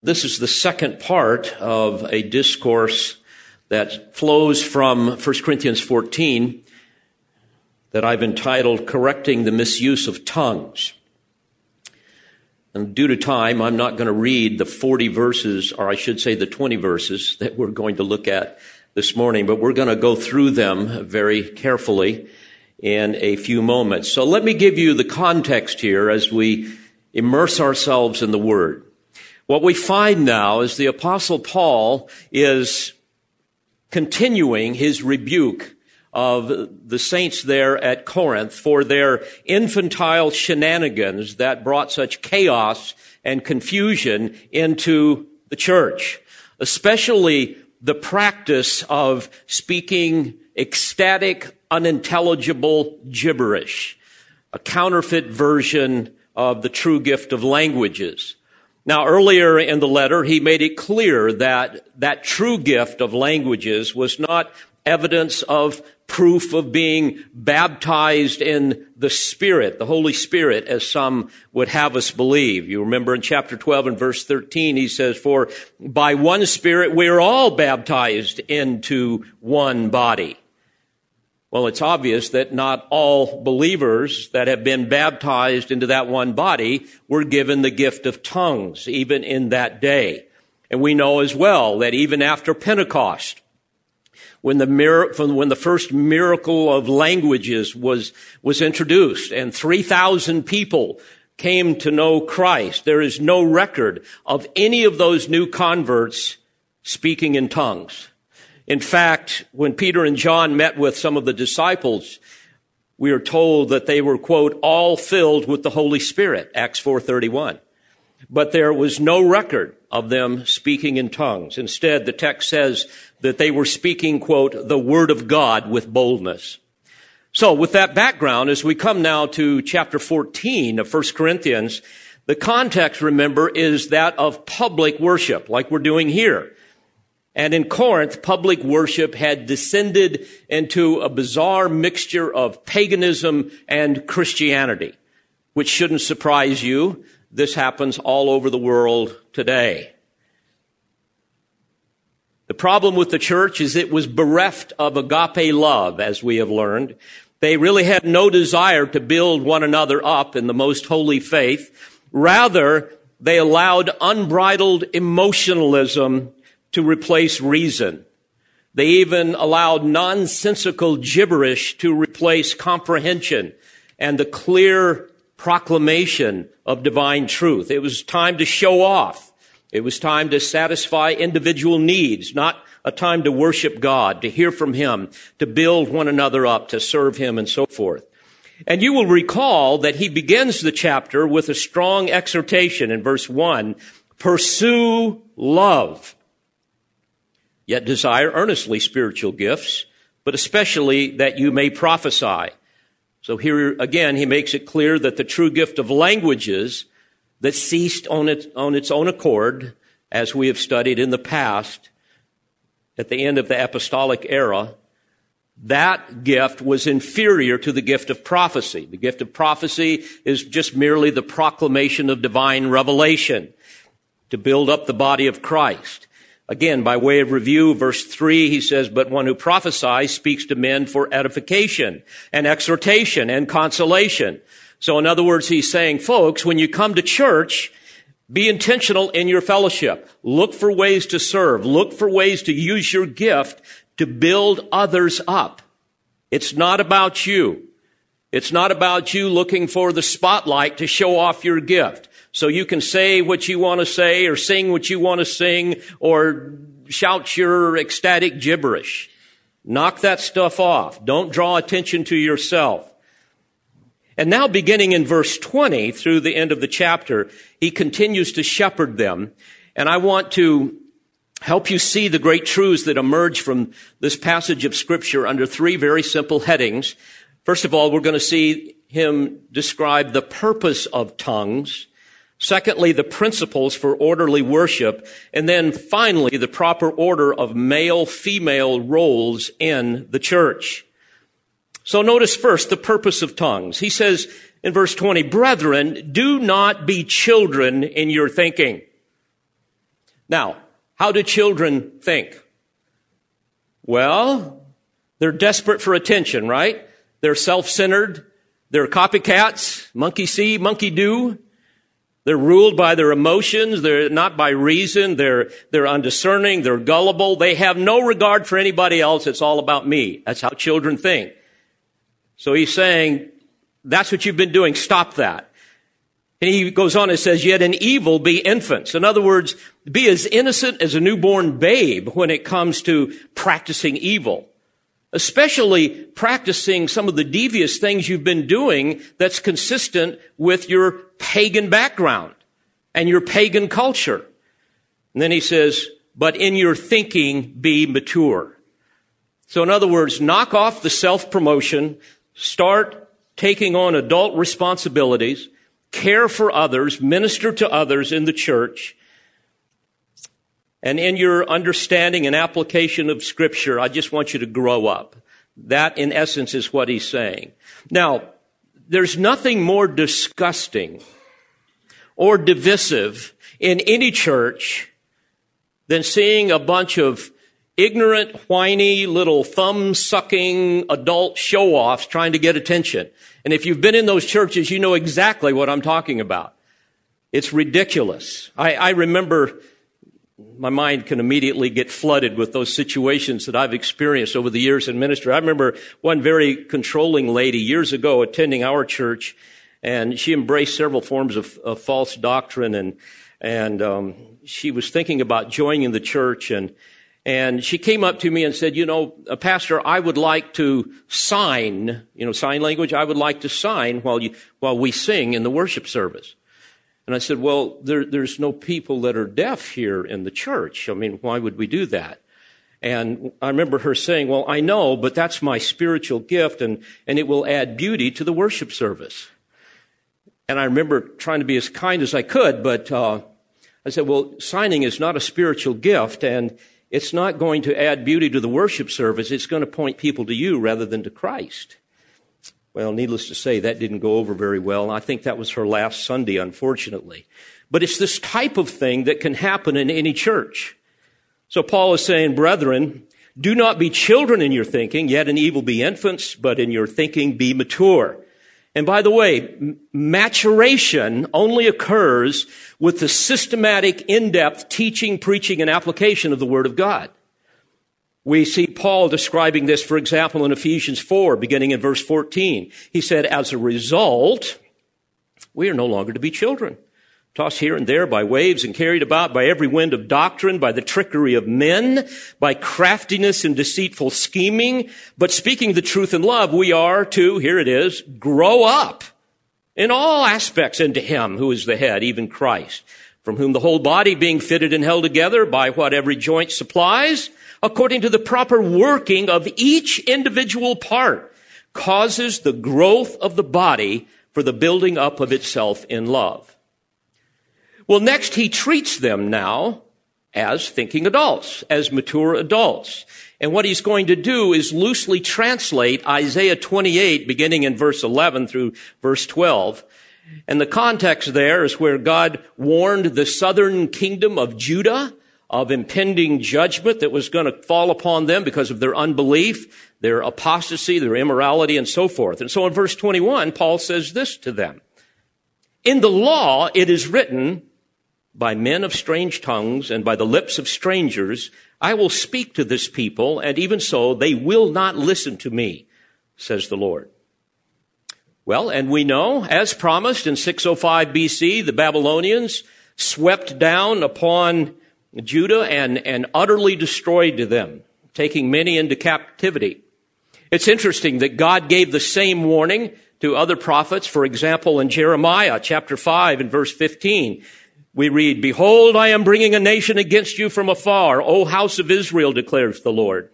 This is the second part of a discourse that flows from 1 Corinthians 14 that I've entitled Correcting the Misuse of Tongues. And due to time, I'm not going to read the 40 verses, or I should say the 20 verses that we're going to look at this morning, but we're going to go through them very carefully in a few moments. So let me give you the context here as we immerse ourselves in the Word. What we find now is the apostle Paul is continuing his rebuke of the saints there at Corinth for their infantile shenanigans that brought such chaos and confusion into the church, especially the practice of speaking ecstatic, unintelligible gibberish, a counterfeit version of the true gift of languages. Now, earlier in the letter, he made it clear that that true gift of languages was not evidence of proof of being baptized in the Spirit, the Holy Spirit, as some would have us believe. You remember in chapter 12 and verse 13, he says, For by one Spirit we are all baptized into one body. Well, it's obvious that not all believers that have been baptized into that one body were given the gift of tongues, even in that day. And we know as well that even after Pentecost, when the, when the first miracle of languages was, was introduced and 3,000 people came to know Christ, there is no record of any of those new converts speaking in tongues. In fact, when Peter and John met with some of the disciples, we are told that they were, quote, all filled with the Holy Spirit, Acts 4.31. But there was no record of them speaking in tongues. Instead, the text says that they were speaking, quote, the word of God with boldness. So with that background, as we come now to chapter 14 of 1 Corinthians, the context, remember, is that of public worship, like we're doing here. And in Corinth, public worship had descended into a bizarre mixture of paganism and Christianity, which shouldn't surprise you. This happens all over the world today. The problem with the church is it was bereft of agape love, as we have learned. They really had no desire to build one another up in the most holy faith. Rather, they allowed unbridled emotionalism to replace reason. They even allowed nonsensical gibberish to replace comprehension and the clear proclamation of divine truth. It was time to show off. It was time to satisfy individual needs, not a time to worship God, to hear from Him, to build one another up, to serve Him, and so forth. And you will recall that he begins the chapter with a strong exhortation in verse 1 pursue love. Yet desire earnestly spiritual gifts, but especially that you may prophesy. So here again, he makes it clear that the true gift of languages that ceased on its, on its own accord, as we have studied in the past, at the end of the apostolic era, that gift was inferior to the gift of prophecy. The gift of prophecy is just merely the proclamation of divine revelation to build up the body of Christ. Again, by way of review, verse 3, he says, But one who prophesies speaks to men for edification and exhortation and consolation. So in other words, he's saying, folks, when you come to church, be intentional in your fellowship. Look for ways to serve. Look for ways to use your gift to build others up. It's not about you. It's not about you looking for the spotlight to show off your gift. So you can say what you want to say or sing what you want to sing or shout your ecstatic gibberish. Knock that stuff off. Don't draw attention to yourself. And now beginning in verse 20 through the end of the chapter, he continues to shepherd them. And I want to help you see the great truths that emerge from this passage of scripture under three very simple headings. First of all, we're going to see him describe the purpose of tongues. Secondly, the principles for orderly worship. And then finally, the proper order of male female roles in the church. So notice first the purpose of tongues. He says in verse 20, brethren, do not be children in your thinking. Now, how do children think? Well, they're desperate for attention, right? They're self-centered. They're copycats, monkey see, monkey do. They're ruled by their emotions. They're not by reason. They're, they're undiscerning. They're gullible. They have no regard for anybody else. It's all about me. That's how children think. So he's saying, that's what you've been doing. Stop that. And he goes on and says, yet in evil be infants. In other words, be as innocent as a newborn babe when it comes to practicing evil. Especially practicing some of the devious things you've been doing that's consistent with your pagan background and your pagan culture. And then he says, but in your thinking be mature. So in other words, knock off the self-promotion, start taking on adult responsibilities, care for others, minister to others in the church. And in your understanding and application of scripture, I just want you to grow up. That in essence is what he's saying. Now, there's nothing more disgusting or divisive in any church than seeing a bunch of ignorant, whiny, little thumb sucking adult show offs trying to get attention. And if you've been in those churches, you know exactly what I'm talking about. It's ridiculous. I, I remember my mind can immediately get flooded with those situations that I've experienced over the years in ministry. I remember one very controlling lady years ago attending our church, and she embraced several forms of, of false doctrine, and and um, she was thinking about joining the church, and and she came up to me and said, you know, uh, Pastor, I would like to sign, you know, sign language. I would like to sign while you, while we sing in the worship service. And I said, well, there, there's no people that are deaf here in the church. I mean, why would we do that? And I remember her saying, well, I know, but that's my spiritual gift and, and it will add beauty to the worship service. And I remember trying to be as kind as I could, but, uh, I said, well, signing is not a spiritual gift and it's not going to add beauty to the worship service. It's going to point people to you rather than to Christ. Well, needless to say, that didn't go over very well. I think that was her last Sunday, unfortunately. But it's this type of thing that can happen in any church. So Paul is saying, brethren, do not be children in your thinking, yet in evil be infants, but in your thinking be mature. And by the way, maturation only occurs with the systematic, in-depth teaching, preaching, and application of the Word of God. We see Paul describing this, for example, in Ephesians 4, beginning in verse 14. He said, as a result, we are no longer to be children tossed here and there by waves and carried about by every wind of doctrine, by the trickery of men, by craftiness and deceitful scheming. But speaking the truth in love, we are to, here it is, grow up in all aspects into Him who is the head, even Christ, from whom the whole body being fitted and held together by what every joint supplies, according to the proper working of each individual part, causes the growth of the body for the building up of itself in love. Well, next he treats them now as thinking adults, as mature adults. And what he's going to do is loosely translate Isaiah 28, beginning in verse 11 through verse 12. And the context there is where God warned the southern kingdom of Judah of impending judgment that was going to fall upon them because of their unbelief, their apostasy, their immorality, and so forth. And so in verse 21, Paul says this to them. In the law, it is written, by men of strange tongues and by the lips of strangers, I will speak to this people, and even so, they will not listen to me, says the Lord. Well, and we know, as promised in 605 BC, the Babylonians swept down upon Judah and, and utterly destroyed them, taking many into captivity. It's interesting that God gave the same warning to other prophets. For example, in Jeremiah chapter 5 and verse 15, we read, Behold, I am bringing a nation against you from afar, O house of Israel, declares the Lord.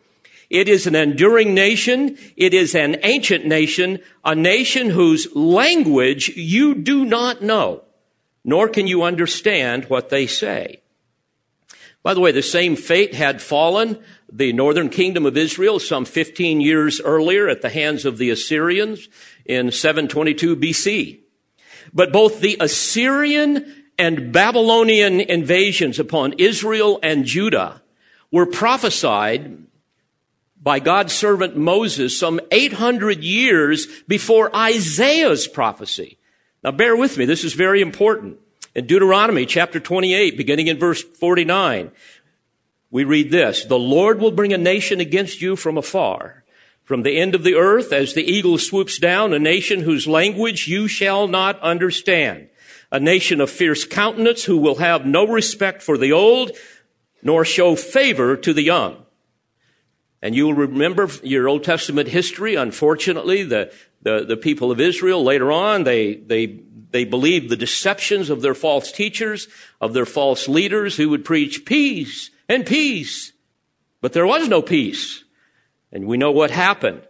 It is an enduring nation. It is an ancient nation, a nation whose language you do not know, nor can you understand what they say. By the way, the same fate had fallen the northern kingdom of Israel some 15 years earlier at the hands of the Assyrians in 722 BC. But both the Assyrian and Babylonian invasions upon Israel and Judah were prophesied by God's servant Moses some 800 years before Isaiah's prophecy. Now bear with me, this is very important. In Deuteronomy chapter 28, beginning in verse 49, we read this, The Lord will bring a nation against you from afar, from the end of the earth as the eagle swoops down, a nation whose language you shall not understand, a nation of fierce countenance who will have no respect for the old, nor show favor to the young. And you'll remember your Old Testament history. Unfortunately, the, the, the people of Israel later on, they, they, they believed the deceptions of their false teachers, of their false leaders who would preach peace and peace. But there was no peace. And we know what happened.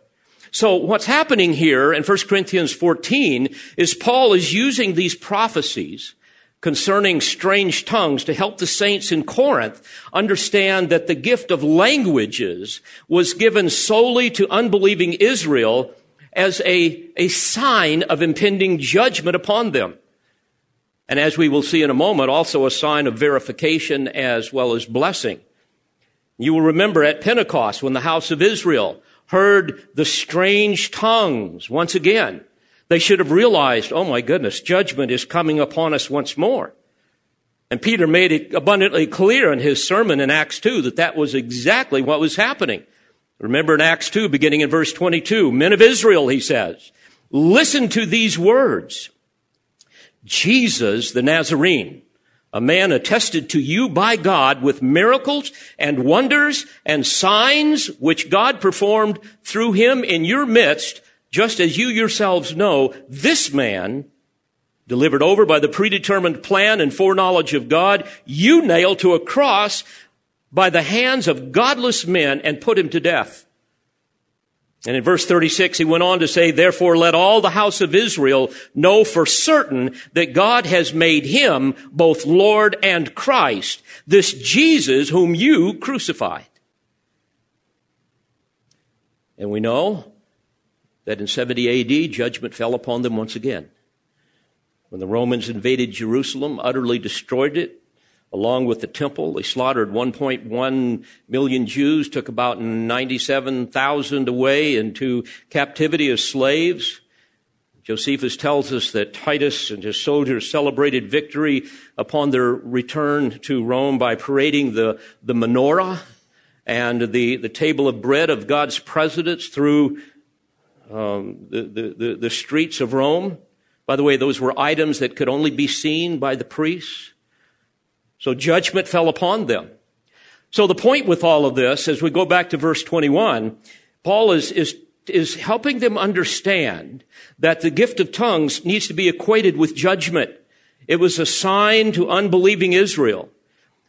So what's happening here in 1 Corinthians 14 is Paul is using these prophecies concerning strange tongues to help the saints in Corinth understand that the gift of languages was given solely to unbelieving Israel as a, a sign of impending judgment upon them. And as we will see in a moment, also a sign of verification as well as blessing. You will remember at Pentecost when the house of Israel heard the strange tongues once again. They should have realized, oh my goodness, judgment is coming upon us once more. And Peter made it abundantly clear in his sermon in Acts 2 that that was exactly what was happening. Remember in Acts 2, beginning in verse 22, men of Israel, he says, listen to these words. Jesus the Nazarene, a man attested to you by God with miracles and wonders and signs which God performed through him in your midst, just as you yourselves know, this man, delivered over by the predetermined plan and foreknowledge of God, you nailed to a cross by the hands of godless men and put him to death. And in verse 36, he went on to say, therefore let all the house of Israel know for certain that God has made him both Lord and Christ, this Jesus whom you crucified. And we know that in 70 AD, judgment fell upon them once again. When the Romans invaded Jerusalem, utterly destroyed it, along with the temple, they slaughtered 1.1 million Jews, took about 97,000 away into captivity as slaves. Josephus tells us that Titus and his soldiers celebrated victory upon their return to Rome by parading the, the menorah and the, the table of bread of God's presence through um, the, the, the streets of Rome. By the way, those were items that could only be seen by the priests. So judgment fell upon them. So the point with all of this, as we go back to verse 21, Paul is, is, is helping them understand that the gift of tongues needs to be equated with judgment. It was a sign to unbelieving Israel.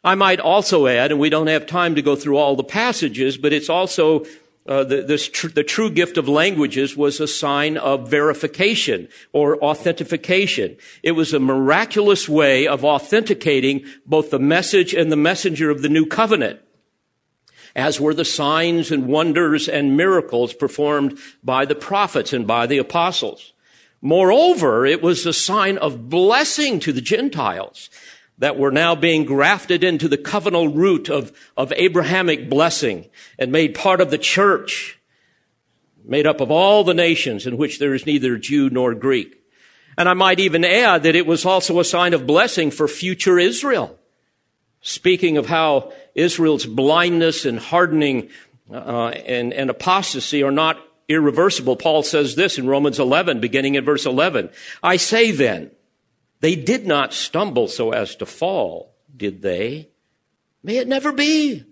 I might also add, and we don't have time to go through all the passages, but it's also uh, the, tr- the true gift of languages was a sign of verification or authentication. It was a miraculous way of authenticating both the message and the messenger of the new covenant, as were the signs and wonders and miracles performed by the prophets and by the apostles. Moreover, it was a sign of blessing to the Gentiles that were now being grafted into the covenantal root of, of Abrahamic blessing and made part of the church, made up of all the nations in which there is neither Jew nor Greek. And I might even add that it was also a sign of blessing for future Israel. Speaking of how Israel's blindness and hardening uh, and, and apostasy are not irreversible, Paul says this in Romans 11, beginning in verse 11. I say then, they did not stumble so as to fall, did they? May it never be.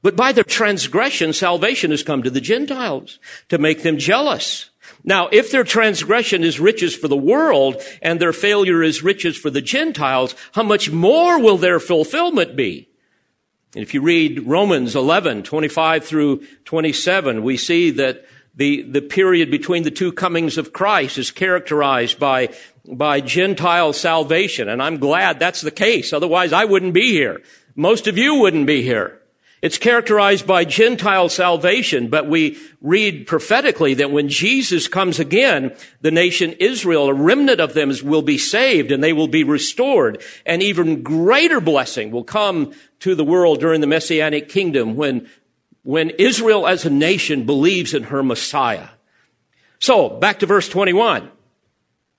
But by their transgression, salvation has come to the Gentiles to make them jealous. Now, if their transgression is riches for the world and their failure is riches for the Gentiles, how much more will their fulfillment be? And if you read Romans 11, 25 through 27, we see that the, the period between the two comings of Christ is characterized by by Gentile salvation. And I'm glad that's the case. Otherwise I wouldn't be here. Most of you wouldn't be here. It's characterized by Gentile salvation, but we read prophetically that when Jesus comes again, the nation Israel, a remnant of them will be saved and they will be restored. And even greater blessing will come to the world during the Messianic kingdom when, when Israel as a nation believes in her Messiah. So, back to verse 21.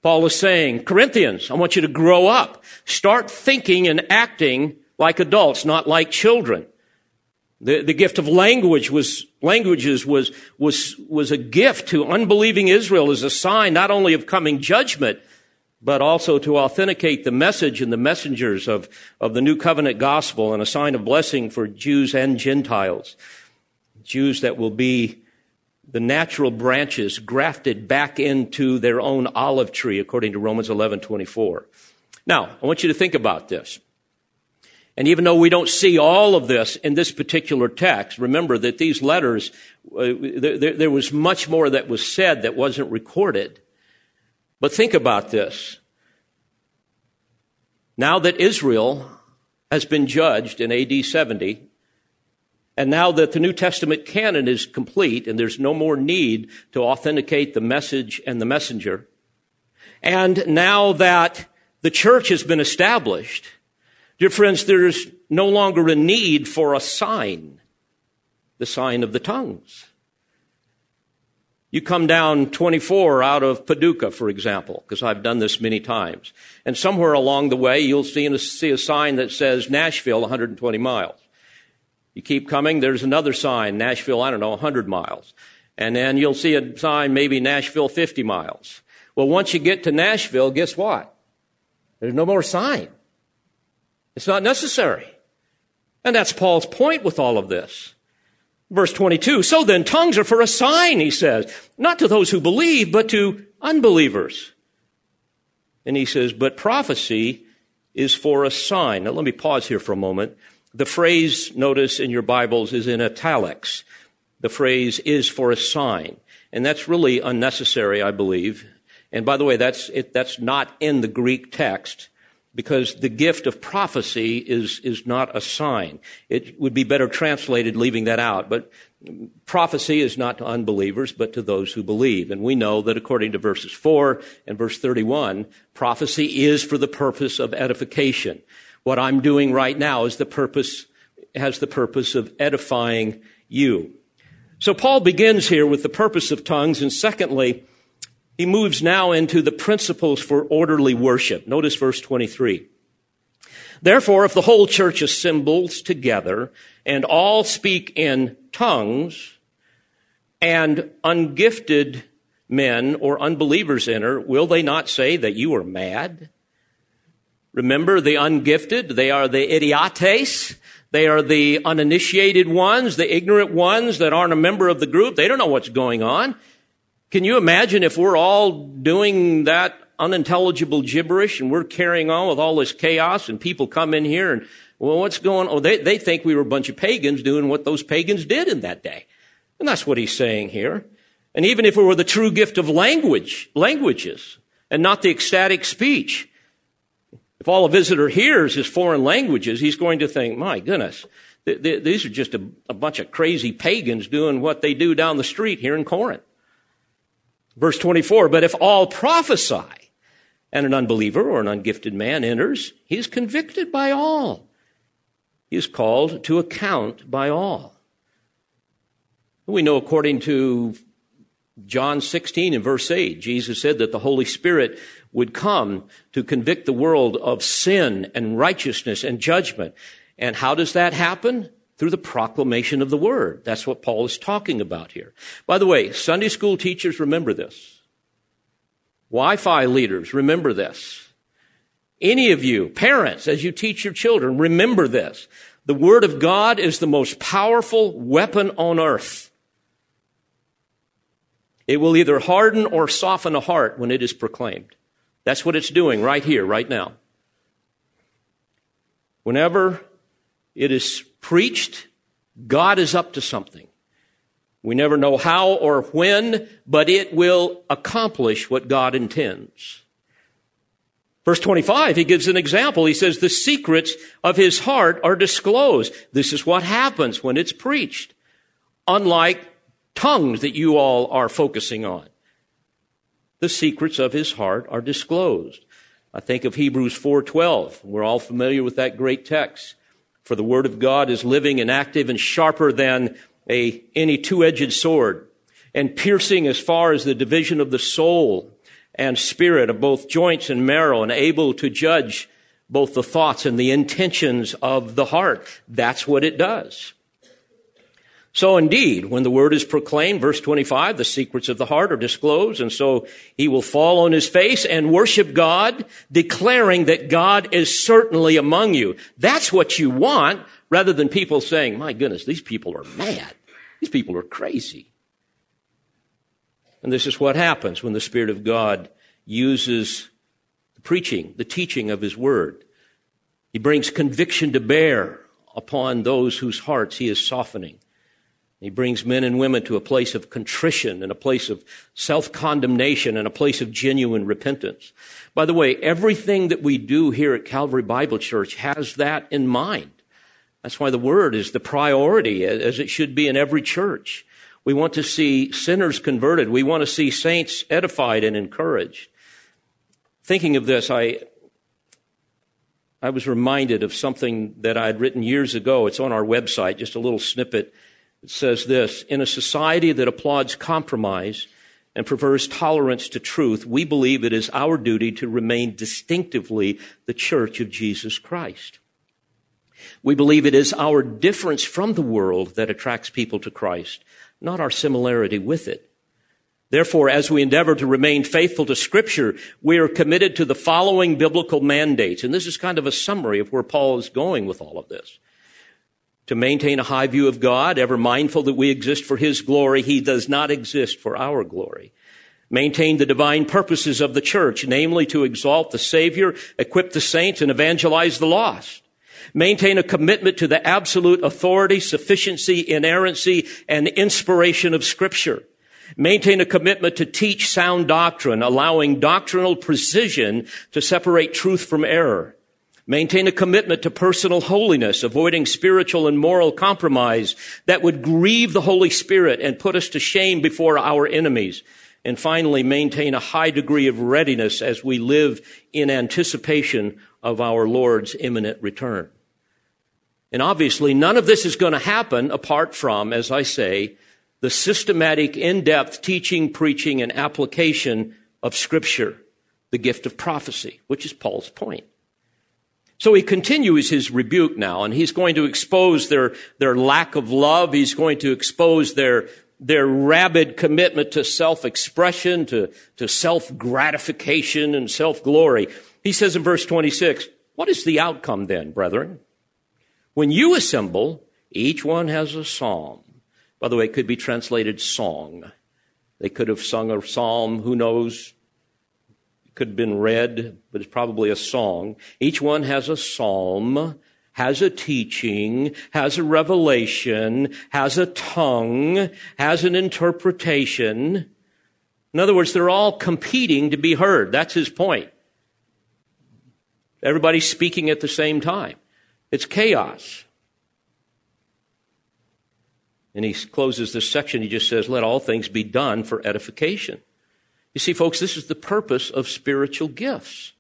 Paul is saying, Corinthians, I want you to grow up. Start thinking and acting like adults, not like children. The, the gift of language was, languages was, was, was a gift to unbelieving Israel as a sign not only of coming judgment, but also to authenticate the message and the messengers of, of the new covenant gospel and a sign of blessing for Jews and Gentiles. Jews that will be the natural branches grafted back into their own olive tree, according to Romans 11 24. Now, I want you to think about this. And even though we don't see all of this in this particular text, remember that these letters, uh, there, there was much more that was said that wasn't recorded. But think about this. Now that Israel has been judged in AD 70, and now that the New Testament canon is complete and there's no more need to authenticate the message and the messenger, and now that the church has been established, Dear friends, there's no longer a need for a sign, the sign of the tongues. You come down 24 out of Paducah, for example, because I've done this many times. And somewhere along the way, you'll see a, sign that says Nashville, 120 miles. You keep coming, there's another sign, Nashville, I don't know, 100 miles. And then you'll see a sign, maybe Nashville, 50 miles. Well, once you get to Nashville, guess what? There's no more sign. It's not necessary. And that's Paul's point with all of this. Verse 22. So then tongues are for a sign, he says, not to those who believe, but to unbelievers. And he says, but prophecy is for a sign. Now let me pause here for a moment. The phrase, notice in your Bibles, is in italics. The phrase is for a sign. And that's really unnecessary, I believe. And by the way, that's, it, that's not in the Greek text because the gift of prophecy is, is not a sign. It would be better translated leaving that out. But prophecy is not to unbelievers, but to those who believe. And we know that according to verses 4 and verse 31, prophecy is for the purpose of edification. What I'm doing right now is the purpose, has the purpose of edifying you. So Paul begins here with the purpose of tongues, and secondly, he moves now into the principles for orderly worship. Notice verse 23. Therefore, if the whole church assembles together and all speak in tongues and ungifted men or unbelievers enter, will they not say that you are mad? Remember the ungifted, they are the idiotes. They are the uninitiated ones, the ignorant ones that aren't a member of the group. They don't know what's going on. Can you imagine if we're all doing that unintelligible gibberish and we're carrying on with all this chaos and people come in here and, well, what's going on? Oh, they, they think we were a bunch of pagans doing what those pagans did in that day. And that's what he's saying here. And even if it were the true gift of language, languages, and not the ecstatic speech, if all a visitor hears is foreign languages, he's going to think, my goodness, th- th- these are just a, a bunch of crazy pagans doing what they do down the street here in Corinth. Verse 24, but if all prophesy and an unbeliever or an ungifted man enters, he is convicted by all. He is called to account by all. We know according to John 16 and verse 8, Jesus said that the Holy Spirit would come to convict the world of sin and righteousness and judgment. And how does that happen? through the proclamation of the word. That's what Paul is talking about here. By the way, Sunday school teachers remember this. Wi-Fi leaders remember this. Any of you, parents, as you teach your children, remember this. The word of God is the most powerful weapon on earth. It will either harden or soften a heart when it is proclaimed. That's what it's doing right here, right now. Whenever it is preached, God is up to something. We never know how or when, but it will accomplish what God intends. Verse 25, he gives an example. He says, the secrets of his heart are disclosed. This is what happens when it's preached. Unlike tongues that you all are focusing on. The secrets of his heart are disclosed. I think of Hebrews 4:12. We're all familiar with that great text. For the word of God is living and active and sharper than a, any two-edged sword and piercing as far as the division of the soul and spirit of both joints and marrow and able to judge both the thoughts and the intentions of the heart. That's what it does. So indeed, when the word is proclaimed, verse 25, the secrets of the heart are disclosed, and so he will fall on his face and worship God, declaring that God is certainly among you. That's what you want, rather than people saying, my goodness, these people are mad. These people are crazy. And this is what happens when the Spirit of God uses the preaching, the teaching of his word. He brings conviction to bear upon those whose hearts he is softening. He brings men and women to a place of contrition and a place of self-condemnation and a place of genuine repentance. By the way, everything that we do here at Calvary Bible Church has that in mind. That's why the word is the priority as it should be in every church. We want to see sinners converted. We want to see saints edified and encouraged. Thinking of this, I, I was reminded of something that I had written years ago. It's on our website, just a little snippet it says this In a society that applauds compromise and prefers tolerance to truth, we believe it is our duty to remain distinctively the church of Jesus Christ. We believe it is our difference from the world that attracts people to Christ, not our similarity with it. Therefore, as we endeavor to remain faithful to scripture, we are committed to the following biblical mandates. And this is kind of a summary of where Paul is going with all of this to maintain a high view of God, ever mindful that we exist for His glory. He does not exist for our glory. Maintain the divine purposes of the church, namely to exalt the Savior, equip the saints, and evangelize the lost. Maintain a commitment to the absolute authority, sufficiency, inerrancy, and inspiration of Scripture. Maintain a commitment to teach sound doctrine, allowing doctrinal precision to separate truth from error. Maintain a commitment to personal holiness, avoiding spiritual and moral compromise that would grieve the Holy Spirit and put us to shame before our enemies. And finally, maintain a high degree of readiness as we live in anticipation of our Lord's imminent return. And obviously, none of this is going to happen apart from, as I say, the systematic, in-depth teaching, preaching, and application of Scripture, the gift of prophecy, which is Paul's point. So he continues his rebuke now, and he's going to expose their, their lack of love. He's going to expose their, their rabid commitment to self-expression, to, to self-gratification and self-glory. He says in verse 26, what is the outcome then, brethren? When you assemble, each one has a psalm. By the way, it could be translated song. They could have sung a psalm, who knows, could have been read, but it's probably a song. Each one has a psalm, has a teaching, has a revelation, has a tongue, has an interpretation. In other words, they're all competing to be heard. That's his point. Everybody's speaking at the same time. It's chaos. And he closes this section. He just says, let all things be done for edification. You see, folks, this is the purpose of spiritual gifts.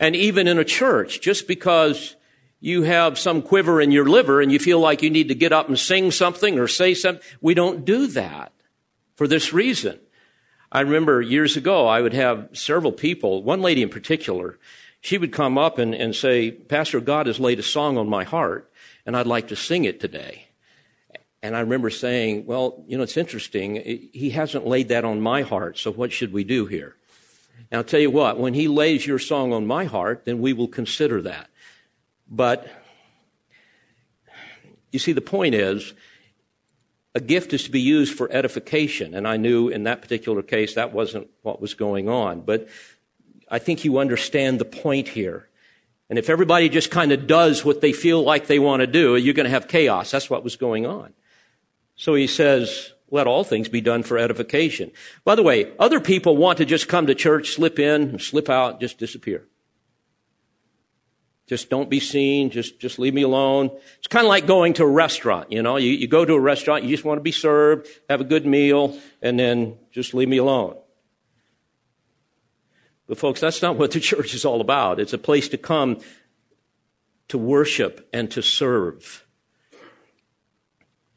And even in a church, just because you have some quiver in your liver and you feel like you need to get up and sing something or say something, we don't do that for this reason. I remember years ago, I would have several people, one lady in particular, she would come up and, and say, Pastor, God has laid a song on my heart and I'd like to sing it today. And I remember saying, well, you know, it's interesting. He hasn't laid that on my heart, so what should we do here? And I'll tell you what, when he lays your song on my heart, then we will consider that. But you see, the point is, a gift is to be used for edification. And I knew in that particular case that wasn't what was going on. But I think you understand the point here. And if everybody just kind of does what they feel like they want to do, you're going to have chaos. That's what was going on. So he says, let all things be done for edification. By the way, other people want to just come to church, slip in, slip out, just disappear. Just don't be seen. Just, just leave me alone. It's kind of like going to a restaurant. You know, you, you go to a restaurant, you just want to be served, have a good meal, and then just leave me alone. But folks, that's not what the church is all about. It's a place to come to worship and to serve.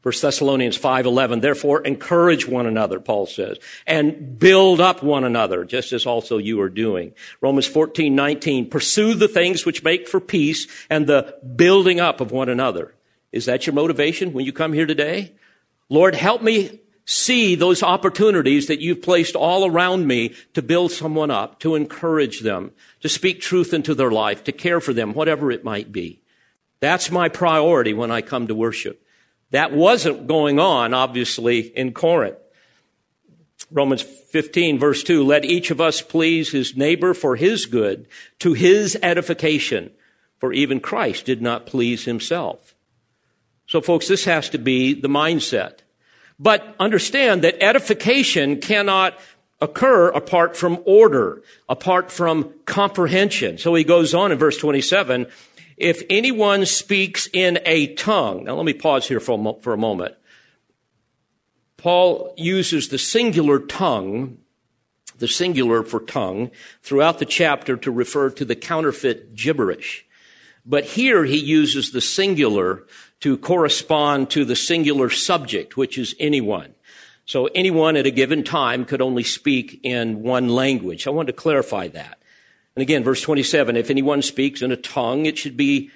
1 Thessalonians 5:11 Therefore encourage one another Paul says and build up one another just as also you are doing. Romans 14:19 Pursue the things which make for peace and the building up of one another. Is that your motivation when you come here today? Lord, help me see those opportunities that you've placed all around me to build someone up, to encourage them, to speak truth into their life, to care for them, whatever it might be. That's my priority when I come to worship. That wasn't going on, obviously, in Corinth. Romans 15 verse 2, let each of us please his neighbor for his good, to his edification, for even Christ did not please himself. So folks, this has to be the mindset. But understand that edification cannot occur apart from order, apart from comprehension. So he goes on in verse 27, if anyone speaks in a tongue, now let me pause here for a, for a moment. Paul uses the singular tongue, the singular for tongue, throughout the chapter to refer to the counterfeit gibberish. But here he uses the singular to correspond to the singular subject, which is anyone. So anyone at a given time could only speak in one language. I want to clarify that. And again, verse 27, if anyone speaks in a tongue, it should be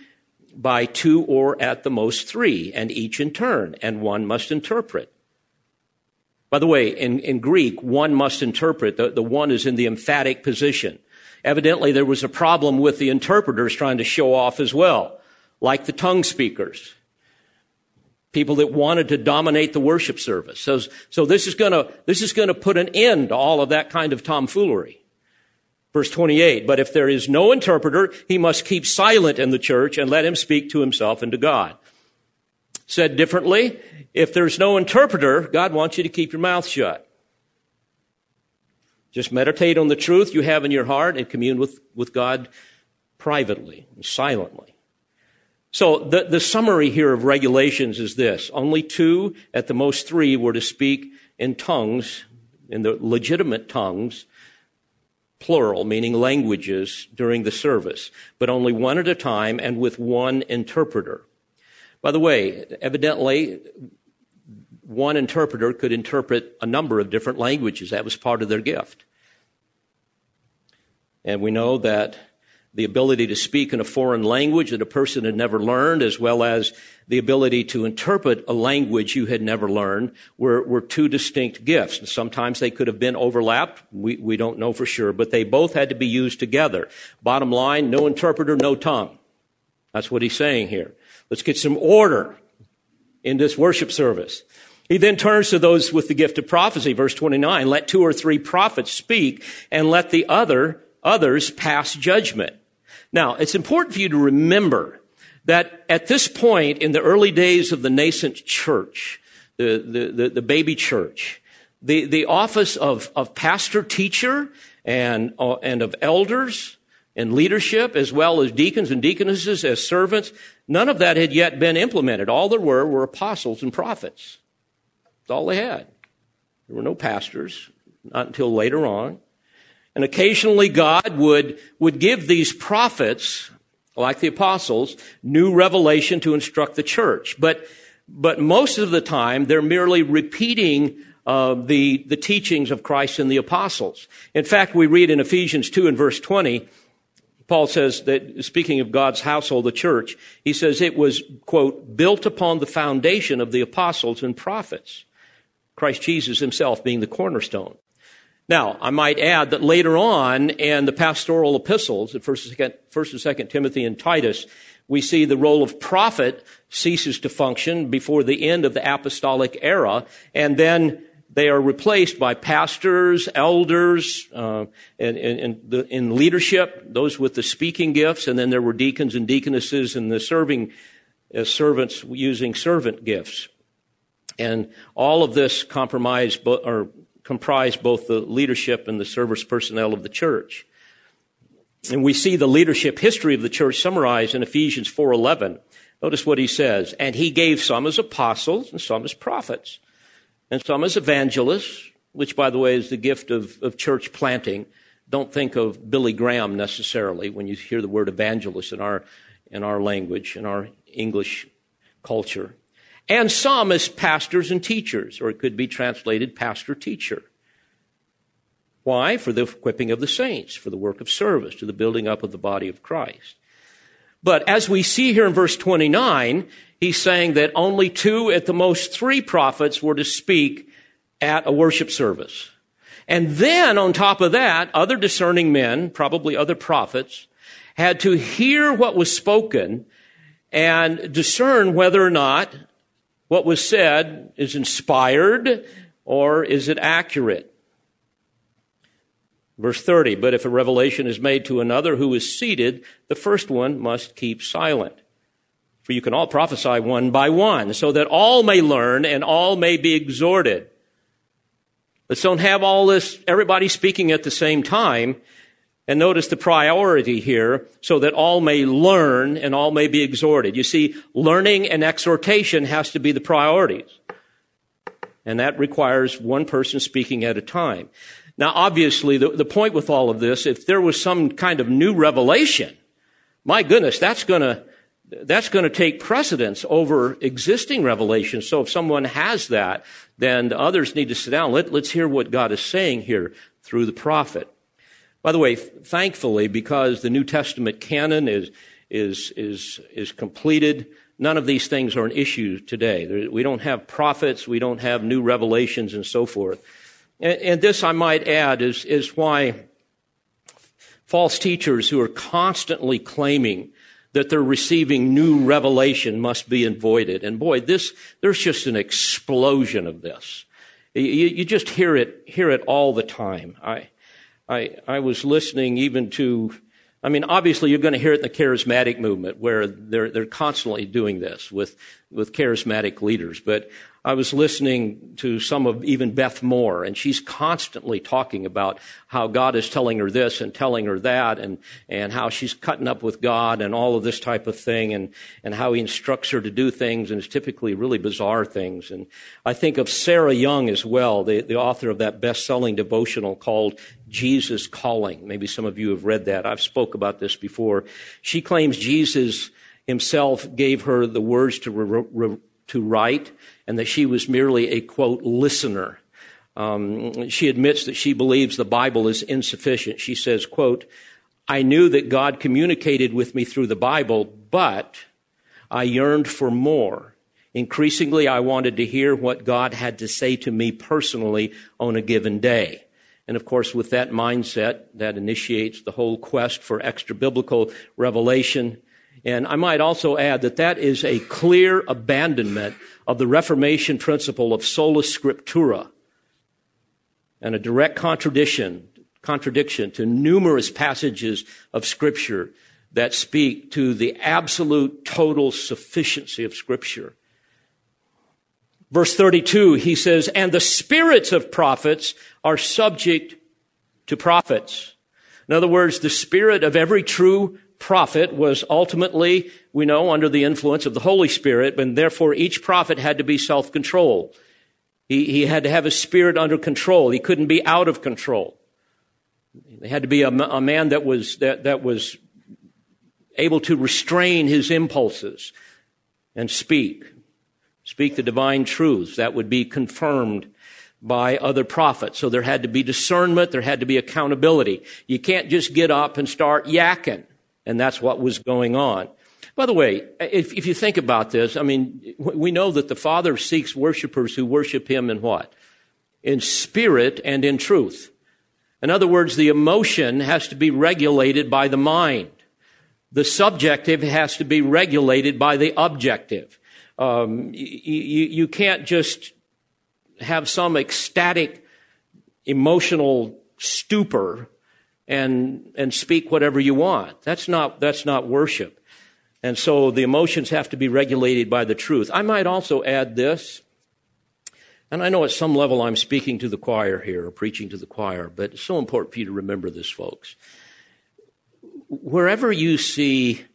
by two or at the most three, and each in turn, and one must interpret. By the way, in, in Greek, one must interpret. The, the one is in the emphatic position. Evidently, there was a problem with the interpreters trying to show off as well, like the tongue speakers. People that wanted to dominate the worship service. So, so this is gonna, this is gonna put an end to all of that kind of tomfoolery. Verse 28, but if there is no interpreter, he must keep silent in the church and let him speak to himself and to God. Said differently, if there's no interpreter, God wants you to keep your mouth shut. Just meditate on the truth you have in your heart and commune with, with God privately and silently. So the, the summary here of regulations is this. Only two, at the most three, were to speak in tongues, in the legitimate tongues, plural, meaning languages, during the service, but only one at a time and with one interpreter. By the way, evidently, one interpreter could interpret a number of different languages. That was part of their gift. And we know that the ability to speak in a foreign language that a person had never learned, as well as the ability to interpret a language you had never learned, were, were two distinct gifts. And sometimes they could have been overlapped. We, we don't know for sure, but they both had to be used together. Bottom line, no interpreter, no tongue. That's what he's saying here. Let's get some order in this worship service. He then turns to those with the gift of prophecy, verse 29. Let two or three prophets speak and let the other, others pass judgment. Now, it's important for you to remember that at this point in the early days of the nascent church, the, the, the, the baby church, the, the office of, of pastor teacher and, uh, and of elders and leadership, as well as deacons and deaconesses as servants, none of that had yet been implemented. All there were were apostles and prophets. That's all they had. There were no pastors, not until later on. And occasionally God would, would give these prophets, like the apostles, new revelation to instruct the church. But, but most of the time, they're merely repeating uh, the, the teachings of Christ and the apostles. In fact, we read in Ephesians 2 and verse 20, Paul says that speaking of God's household, the church, he says it was, quote, built upon the foundation of the apostles and prophets. Christ Jesus himself being the cornerstone. Now, I might add that later on in the pastoral epistles, 1st and 2nd Timothy and Titus, we see the role of prophet ceases to function before the end of the apostolic era, and then they are replaced by pastors, elders, uh, and, in leadership, those with the speaking gifts, and then there were deacons and deaconesses and the serving as uh, servants using servant gifts. And all of this compromised or comprise both the leadership and the service personnel of the church. And we see the leadership history of the church summarized in Ephesians 4:11. Notice what he says, and he gave some as apostles and some as prophets and some as evangelists, which by the way is the gift of, of church planting. Don't think of Billy Graham necessarily when you hear the word evangelist in our in our language, in our English culture. And some as pastors and teachers, or it could be translated pastor teacher. Why? For the equipping of the saints, for the work of service, to the building up of the body of Christ. But as we see here in verse 29, he's saying that only two, at the most three prophets were to speak at a worship service. And then on top of that, other discerning men, probably other prophets, had to hear what was spoken and discern whether or not what was said is inspired or is it accurate. Verse 30, but if a revelation is made to another who is seated, the first one must keep silent. For you can all prophesy one by one, so that all may learn and all may be exhorted. Let's don't have all this, everybody speaking at the same time. And notice the priority here, so that all may learn and all may be exhorted. You see, learning and exhortation has to be the priorities. And that requires one person speaking at a time. Now, obviously, the, the point with all of this, if there was some kind of new revelation, my goodness, that's gonna, that's gonna take precedence over existing revelation. So if someone has that, then the others need to sit down. Let, let's hear what God is saying here through the prophet. By the way, thankfully, because the New Testament canon is, is, is, is completed, none of these things are an issue today. We don't have prophets, we don't have new revelations, and so forth. And, and this, I might add, is, is why false teachers who are constantly claiming that they're receiving new revelation must be avoided. And boy, this, there's just an explosion of this. You, you just hear it, hear it all the time. I, I, I was listening even to, I mean, obviously you're going to hear it in the charismatic movement where they're, they're constantly doing this with, with charismatic leaders. But I was listening to some of even Beth Moore, and she's constantly talking about how God is telling her this and telling her that, and, and how she's cutting up with God and all of this type of thing, and, and how he instructs her to do things, and it's typically really bizarre things. And I think of Sarah Young as well, the, the author of that best-selling devotional called Jesus Calling. Maybe some of you have read that. I've spoke about this before. She claims Jesus himself gave her the words to, re- re- to write and that she was merely a quote listener. Um, she admits that she believes the Bible is insufficient. She says, quote, I knew that God communicated with me through the Bible, but I yearned for more. Increasingly, I wanted to hear what God had to say to me personally on a given day. And of course, with that mindset, that initiates the whole quest for extra biblical revelation. And I might also add that that is a clear abandonment of the Reformation principle of sola scriptura and a direct contradiction, contradiction to numerous passages of Scripture that speak to the absolute total sufficiency of Scripture. Verse 32, he says, and the spirits of prophets are subject to prophets. In other words, the spirit of every true prophet was ultimately, we know, under the influence of the Holy Spirit, and therefore each prophet had to be self-controlled. He, he had to have his spirit under control. He couldn't be out of control. He had to be a, a man that was, that, that was able to restrain his impulses and speak. Speak the divine truths that would be confirmed by other prophets. So there had to be discernment, there had to be accountability. You can't just get up and start yakking. And that's what was going on. By the way, if, if you think about this, I mean, we know that the Father seeks worshipers who worship Him in what? In spirit and in truth. In other words, the emotion has to be regulated by the mind. The subjective has to be regulated by the objective. Um, you, you can't just have some ecstatic emotional stupor and, and speak whatever you want. That's not, that's not worship. And so the emotions have to be regulated by the truth. I might also add this. And I know at some level I'm speaking to the choir here, or preaching to the choir, but it's so important for you to remember this, folks. Wherever you see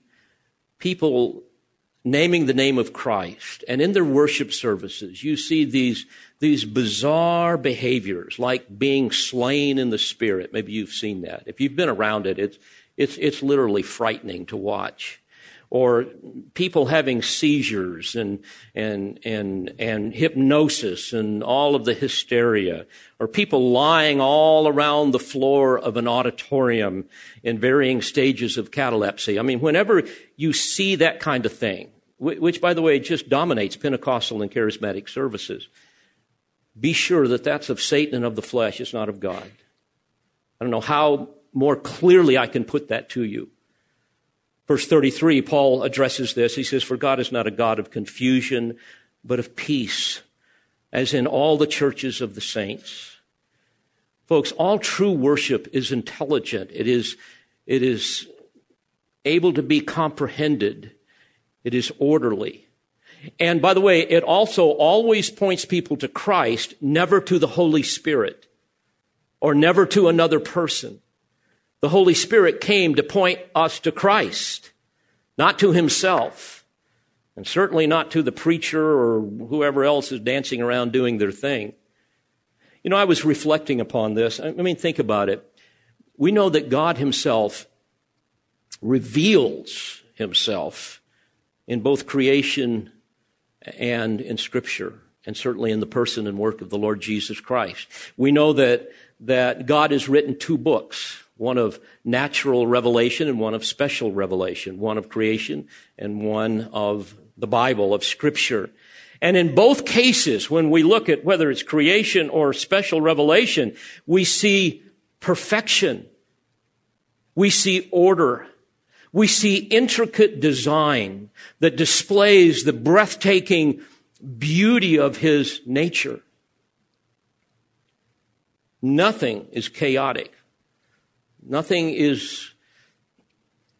people naming the name of Christ, and in their worship services, you see these, these bizarre behaviors like being slain in the spirit. Maybe you've seen that. If you've been around it, it's, it's, it's literally frightening to watch or people having seizures and, and, and, and hypnosis and all of the hysteria, or people lying all around the floor of an auditorium in varying stages of catalepsy. I mean, whenever you see that kind of thing, which, by the way, just dominates Pentecostal and charismatic services, be sure that that's of Satan and of the flesh. It's not of God. I don't know how more clearly I can put that to you. Verse 33, Paul addresses this. He says, For God is not a God of confusion, but of peace, as in all the churches of the saints. Folks, all true worship is intelligent. It is, it is able to be comprehended. It is orderly. And by the way, it also always points people to Christ, never to the Holy Spirit or never to another person. The Holy Spirit came to point us to Christ, not to himself, and certainly not to the preacher or whoever else is dancing around doing their thing. You know, I was reflecting upon this. I mean, think about it. We know that God himself reveals himself in both creation and in scripture and certainly in the person and work of the Lord Jesus Christ. We know that, that God has written two books one of natural revelation and one of special revelation, one of creation and one of the Bible, of Scripture. And in both cases, when we look at whether it's creation or special revelation, we see perfection. We see order. We see intricate design that displays the breathtaking beauty of his nature. Nothing is chaotic. Nothing is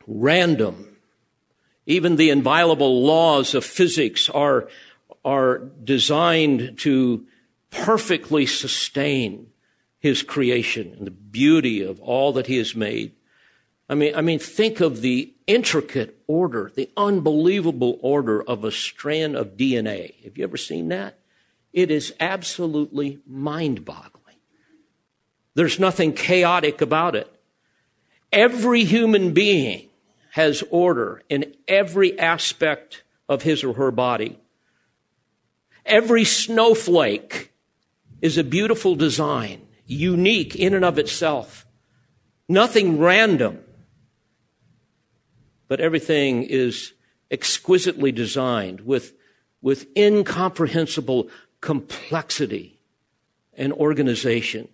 random. Even the inviolable laws of physics are, are designed to perfectly sustain his creation and the beauty of all that he has made. I mean, I mean, think of the intricate order, the unbelievable order of a strand of DNA. Have you ever seen that? It is absolutely mind boggling. There's nothing chaotic about it. Every human being has order in every aspect of his or her body. Every snowflake is a beautiful design, unique in and of itself. Nothing random, but everything is exquisitely designed with, with incomprehensible complexity and organization.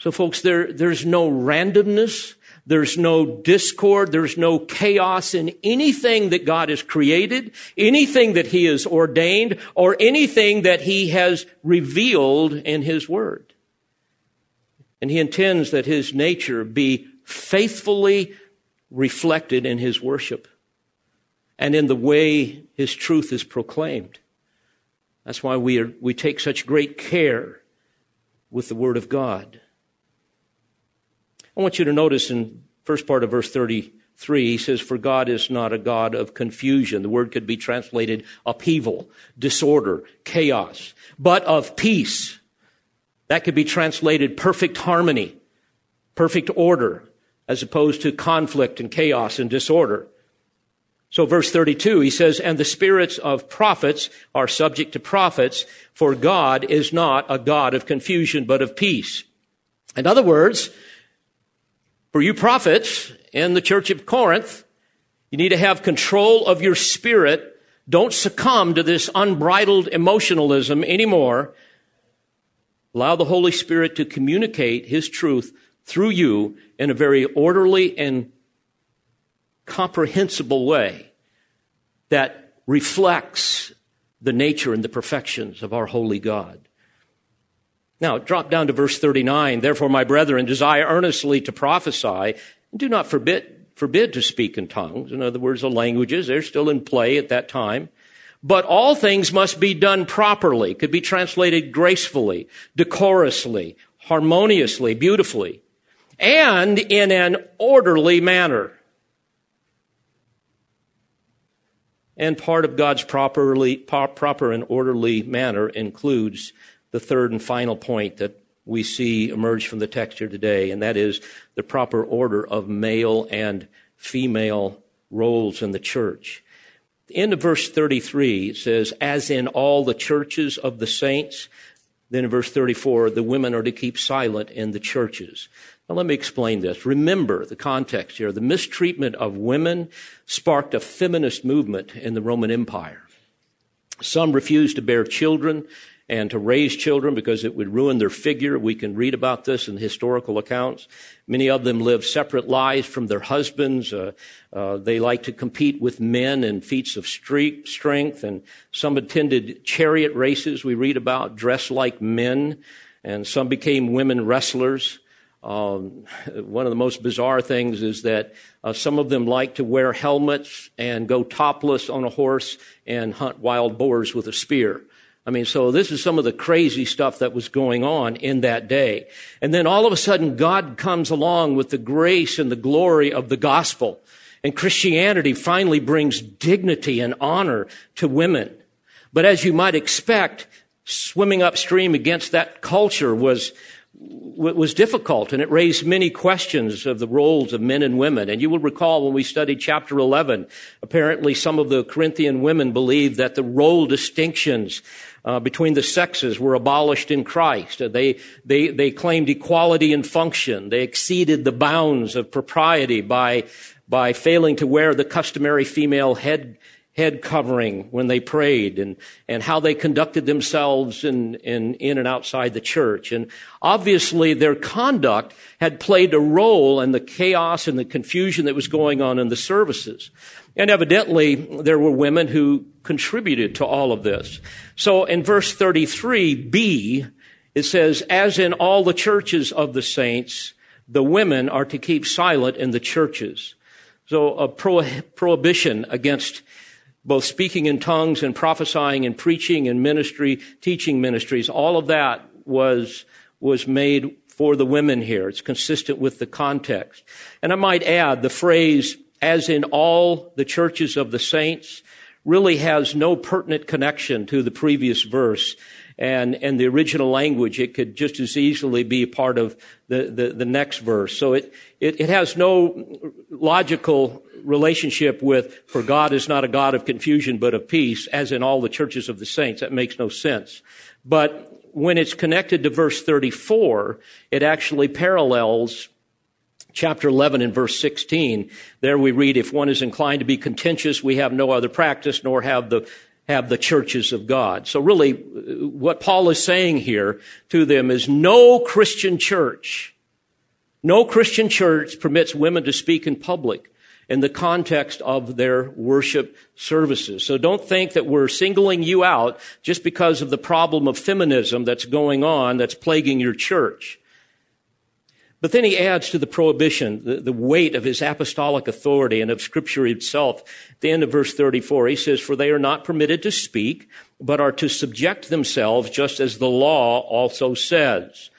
So folks, there, there's no randomness. There's no discord. There's no chaos in anything that God has created, anything that He has ordained, or anything that He has revealed in His Word. And He intends that His nature be faithfully reflected in His worship and in the way His truth is proclaimed. That's why we, are, we take such great care with the Word of God. I want you to notice in first part of verse 33, he says, For God is not a God of confusion. The word could be translated upheaval, disorder, chaos, but of peace. That could be translated perfect harmony, perfect order, as opposed to conflict and chaos and disorder. So verse 32, he says, and the spirits of prophets are subject to prophets, for God is not a God of confusion, but of peace. In other words, for you prophets in the church of Corinth, you need to have control of your spirit. Don't succumb to this unbridled emotionalism anymore. Allow the Holy Spirit to communicate His truth through you in a very orderly and comprehensible way that reflects the nature and the perfections of our holy God. Now, drop down to verse 39. Therefore, my brethren, desire earnestly to prophesy, and do not forbid, forbid to speak in tongues. In other words, the languages, they're still in play at that time. But all things must be done properly, could be translated gracefully, decorously, harmoniously, beautifully, and in an orderly manner. And part of God's properly, proper and orderly manner includes the third and final point that we see emerge from the text here today, and that is the proper order of male and female roles in the church. Of verse 33 it says, as in all the churches of the saints. Then in verse 34, the women are to keep silent in the churches. Now let me explain this. Remember the context here. The mistreatment of women sparked a feminist movement in the Roman Empire. Some refused to bear children and to raise children because it would ruin their figure. We can read about this in historical accounts. Many of them lived separate lives from their husbands. Uh, uh, they liked to compete with men in feats of strength, and some attended chariot races we read about, dressed like men, and some became women wrestlers. Um, one of the most bizarre things is that uh, some of them like to wear helmets and go topless on a horse and hunt wild boars with a spear. I mean, so this is some of the crazy stuff that was going on in that day. And then all of a sudden, God comes along with the grace and the glory of the gospel. And Christianity finally brings dignity and honor to women. But as you might expect, swimming upstream against that culture was, was difficult and it raised many questions of the roles of men and women. And you will recall when we studied chapter 11, apparently some of the Corinthian women believed that the role distinctions uh, between the sexes were abolished in Christ. Uh, they, they, they claimed equality in function. They exceeded the bounds of propriety by, by failing to wear the customary female head, head covering when they prayed and, and how they conducted themselves in, in, in and outside the church. And obviously their conduct had played a role in the chaos and the confusion that was going on in the services. And evidently, there were women who contributed to all of this. So in verse 33b, it says, as in all the churches of the saints, the women are to keep silent in the churches. So a pro- prohibition against both speaking in tongues and prophesying and preaching and ministry, teaching ministries, all of that was, was made for the women here. It's consistent with the context. And I might add the phrase as in all the churches of the saints, really has no pertinent connection to the previous verse. And, and the original language, it could just as easily be part of the, the, the next verse. So it, it, it has no logical relationship with, for God is not a God of confusion, but of peace, as in all the churches of the saints. That makes no sense. But when it's connected to verse 34, it actually parallels chapter 11 and verse 16, there we read, if one is inclined to be contentious, we have no other practice, nor have the have the churches of God. So really, what Paul is saying here to them is no Christian church, no Christian church permits women to speak in public in the context of their worship services. So don't think that we're singling you out just because of the problem of feminism that's going on that's plaguing your church. But then he adds to the prohibition the, the, weight of his apostolic authority and of Scripture itself. At the end of verse 34, he says, For they are not permitted to speak, but are to subject themselves just as the law also says.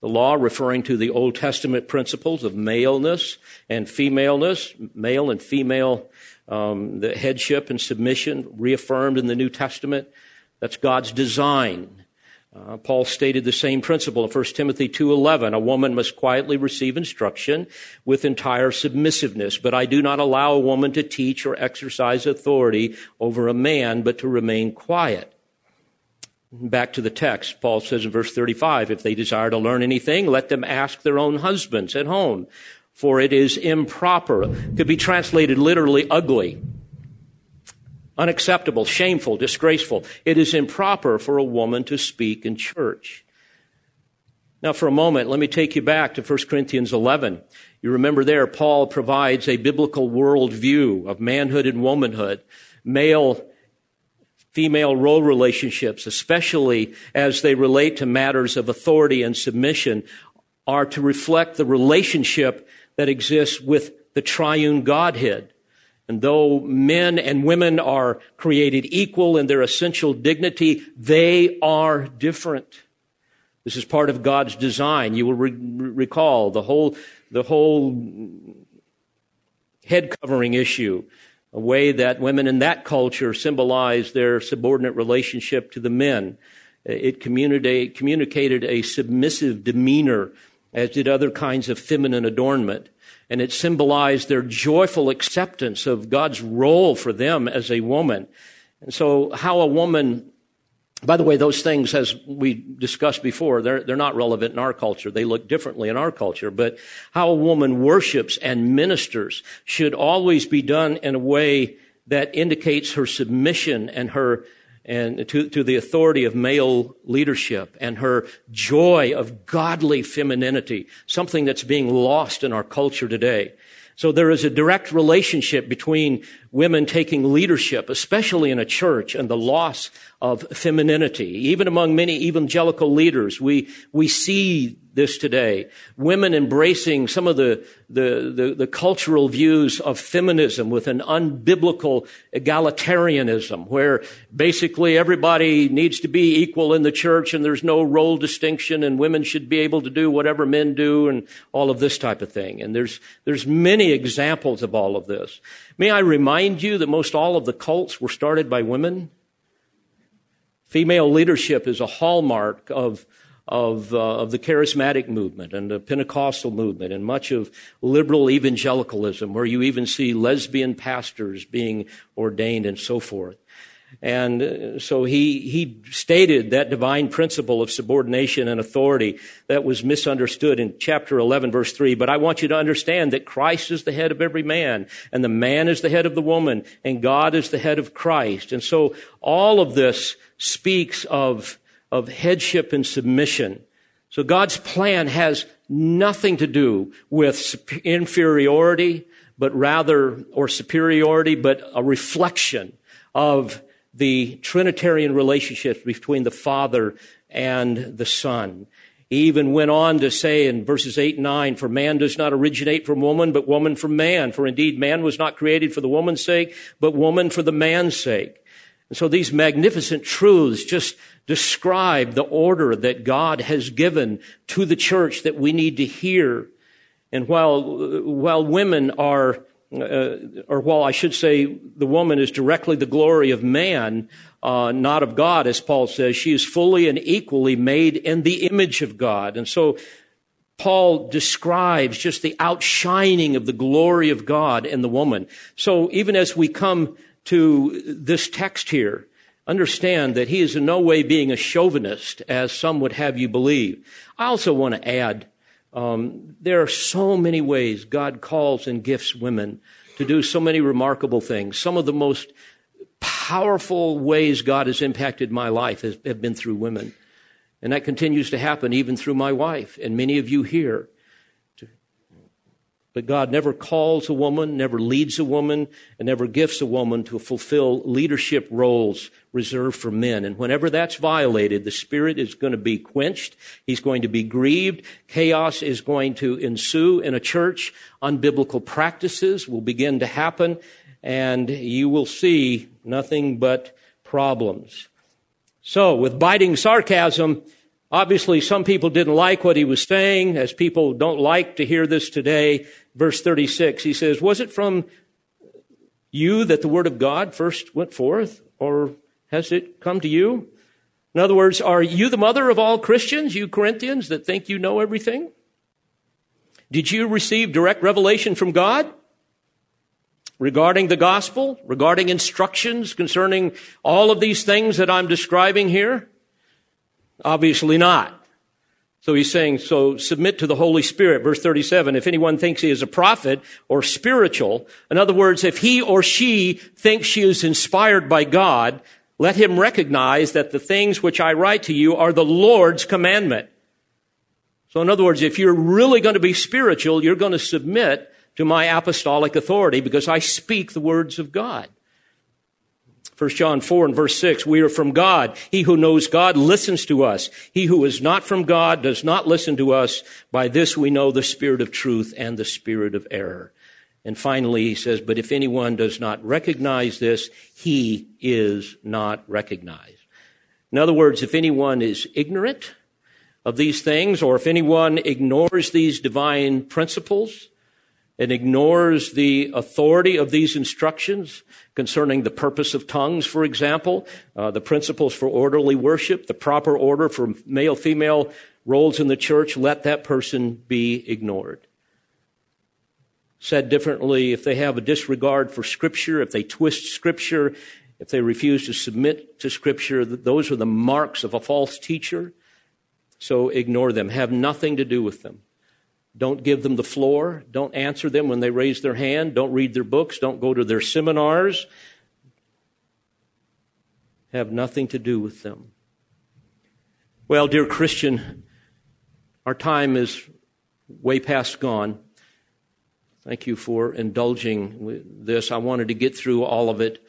The law referring to the Old Testament principles of maleness and femaleness, male and female, um, the headship and submission reaffirmed in the New Testament. That's God's design uh, Paul stated the same principle in 1 Timothy 2:11. A woman must quietly receive instruction with entire submissiveness, but I do not allow a woman to teach or exercise authority over a man, but to remain quiet. Back to the text, Paul says in verse 35, if they desire to learn anything, let them ask their own husbands at home, for it is improper. Could be translated literally ugly unacceptable, shameful, disgraceful. It is improper for a woman to speak in church. Now, for a moment, let me take you back to 1 Corinthians 11. You remember there, Paul provides a biblical worldview of manhood and womanhood, male female role relationships, especially as they relate to matters of authority and submission, are to reflect the relationship that exists with the triune Godhead. And though men and women are created equal in their essential dignity, they are different. This is part of God's design. You will re- recall the whole, the whole head covering issue, a way that women in that culture symbolize their subordinate relationship to the men. It communicated a submissive demeanor, as did other kinds of feminine adornment. And it symbolized their joyful acceptance of God's role for them as a woman. And so, how a woman by the way, those things, as we discussed before, they're, they're not relevant in our culture. They look differently in our culture. But how a woman worships and ministers should always be done in a way that indicates her submission and her and to, to the authority of male leadership and her joy of godly femininity, something that's being lost in our culture today. So there is a direct relationship between women taking leadership, especially in a church, and the loss of femininity. Even among many evangelical leaders, we, we see this today. Women embracing some of the, the, the, the, cultural views of feminism with an unbiblical egalitarianism, where basically everybody needs to be equal in the church and there's no role distinction and women should be able to do whatever men do and all of this type of thing. And there's, there's many examples of all of this. May I remind you that most all of the cults were started by women? Female leadership is a hallmark of, of, uh, of the charismatic movement and the Pentecostal movement and much of liberal evangelicalism, where you even see lesbian pastors being ordained and so forth. And uh, so he, he stated that divine principle of subordination and authority that was misunderstood in chapter 11 verse 3. But I want you to understand that Christ is the head of every man and the man is the head of the woman and God is the head of Christ. And so all of this speaks of, of headship and submission. So God's plan has nothing to do with inferiority, but rather, or superiority, but a reflection of the Trinitarian relationship between the Father and the Son. He even went on to say in verses 8 and 9, For man does not originate from woman, but woman from man. For indeed, man was not created for the woman's sake, but woman for the man's sake. And so these magnificent truths just describe the order that God has given to the church that we need to hear. And while, while women are, uh, or while I should say the woman is directly the glory of man, uh, not of God, as Paul says, she is fully and equally made in the image of God. And so Paul describes just the outshining of the glory of God in the woman. So even as we come to this text here, understand that he is in no way being a chauvinist, as some would have you believe. I also want to add um, there are so many ways God calls and gifts women to do so many remarkable things. Some of the most powerful ways God has impacted my life has, have been through women. And that continues to happen even through my wife and many of you here. But God never calls a woman, never leads a woman, and never gifts a woman to fulfill leadership roles reserved for men. And whenever that's violated, the Spirit is going to be quenched. He's going to be grieved. Chaos is going to ensue in a church. Unbiblical practices will begin to happen, and you will see nothing but problems. So, with biting sarcasm, Obviously, some people didn't like what he was saying, as people don't like to hear this today. Verse 36, he says, Was it from you that the word of God first went forth, or has it come to you? In other words, are you the mother of all Christians, you Corinthians, that think you know everything? Did you receive direct revelation from God regarding the gospel, regarding instructions concerning all of these things that I'm describing here? Obviously not. So he's saying, so submit to the Holy Spirit. Verse 37, if anyone thinks he is a prophet or spiritual, in other words, if he or she thinks she is inspired by God, let him recognize that the things which I write to you are the Lord's commandment. So in other words, if you're really going to be spiritual, you're going to submit to my apostolic authority because I speak the words of God. 1 John 4 and verse 6, we are from God. He who knows God listens to us. He who is not from God does not listen to us. By this we know the spirit of truth and the spirit of error. And finally, he says, But if anyone does not recognize this, he is not recognized. In other words, if anyone is ignorant of these things, or if anyone ignores these divine principles and ignores the authority of these instructions concerning the purpose of tongues, for example, uh, the principles for orderly worship, the proper order for male female roles in the church, let that person be ignored. Said differently, if they have a disregard for Scripture, if they twist Scripture, if they refuse to submit to Scripture, those are the marks of a false teacher. So ignore them. Have nothing to do with them. Don't give them the floor. Don't answer them when they raise their hand. Don't read their books. Don't go to their seminars. Have nothing to do with them. Well, dear Christian, our time is way past gone. Thank you for indulging this. I wanted to get through all of it,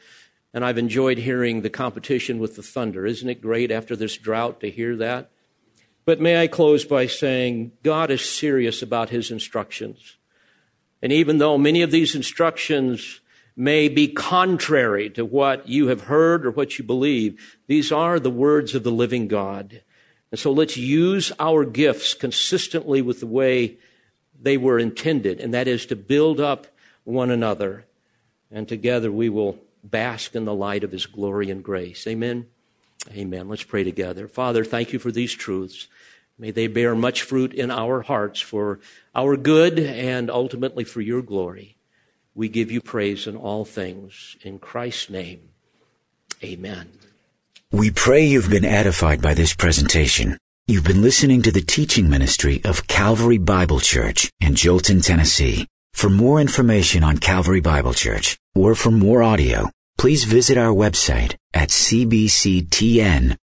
and I've enjoyed hearing the competition with the thunder. Isn't it great after this drought to hear that? But may I close by saying God is serious about his instructions. And even though many of these instructions may be contrary to what you have heard or what you believe, these are the words of the living God. And so let's use our gifts consistently with the way they were intended, and that is to build up one another. And together we will bask in the light of his glory and grace. Amen. Amen. Let's pray together. Father, thank you for these truths. May they bear much fruit in our hearts for our good and ultimately for your glory. We give you praise in all things. In Christ's name, amen. We pray you've been edified by this presentation. You've been listening to the teaching ministry of Calvary Bible Church in Jolton, Tennessee. For more information on Calvary Bible Church or for more audio, please visit our website at cbctn.org.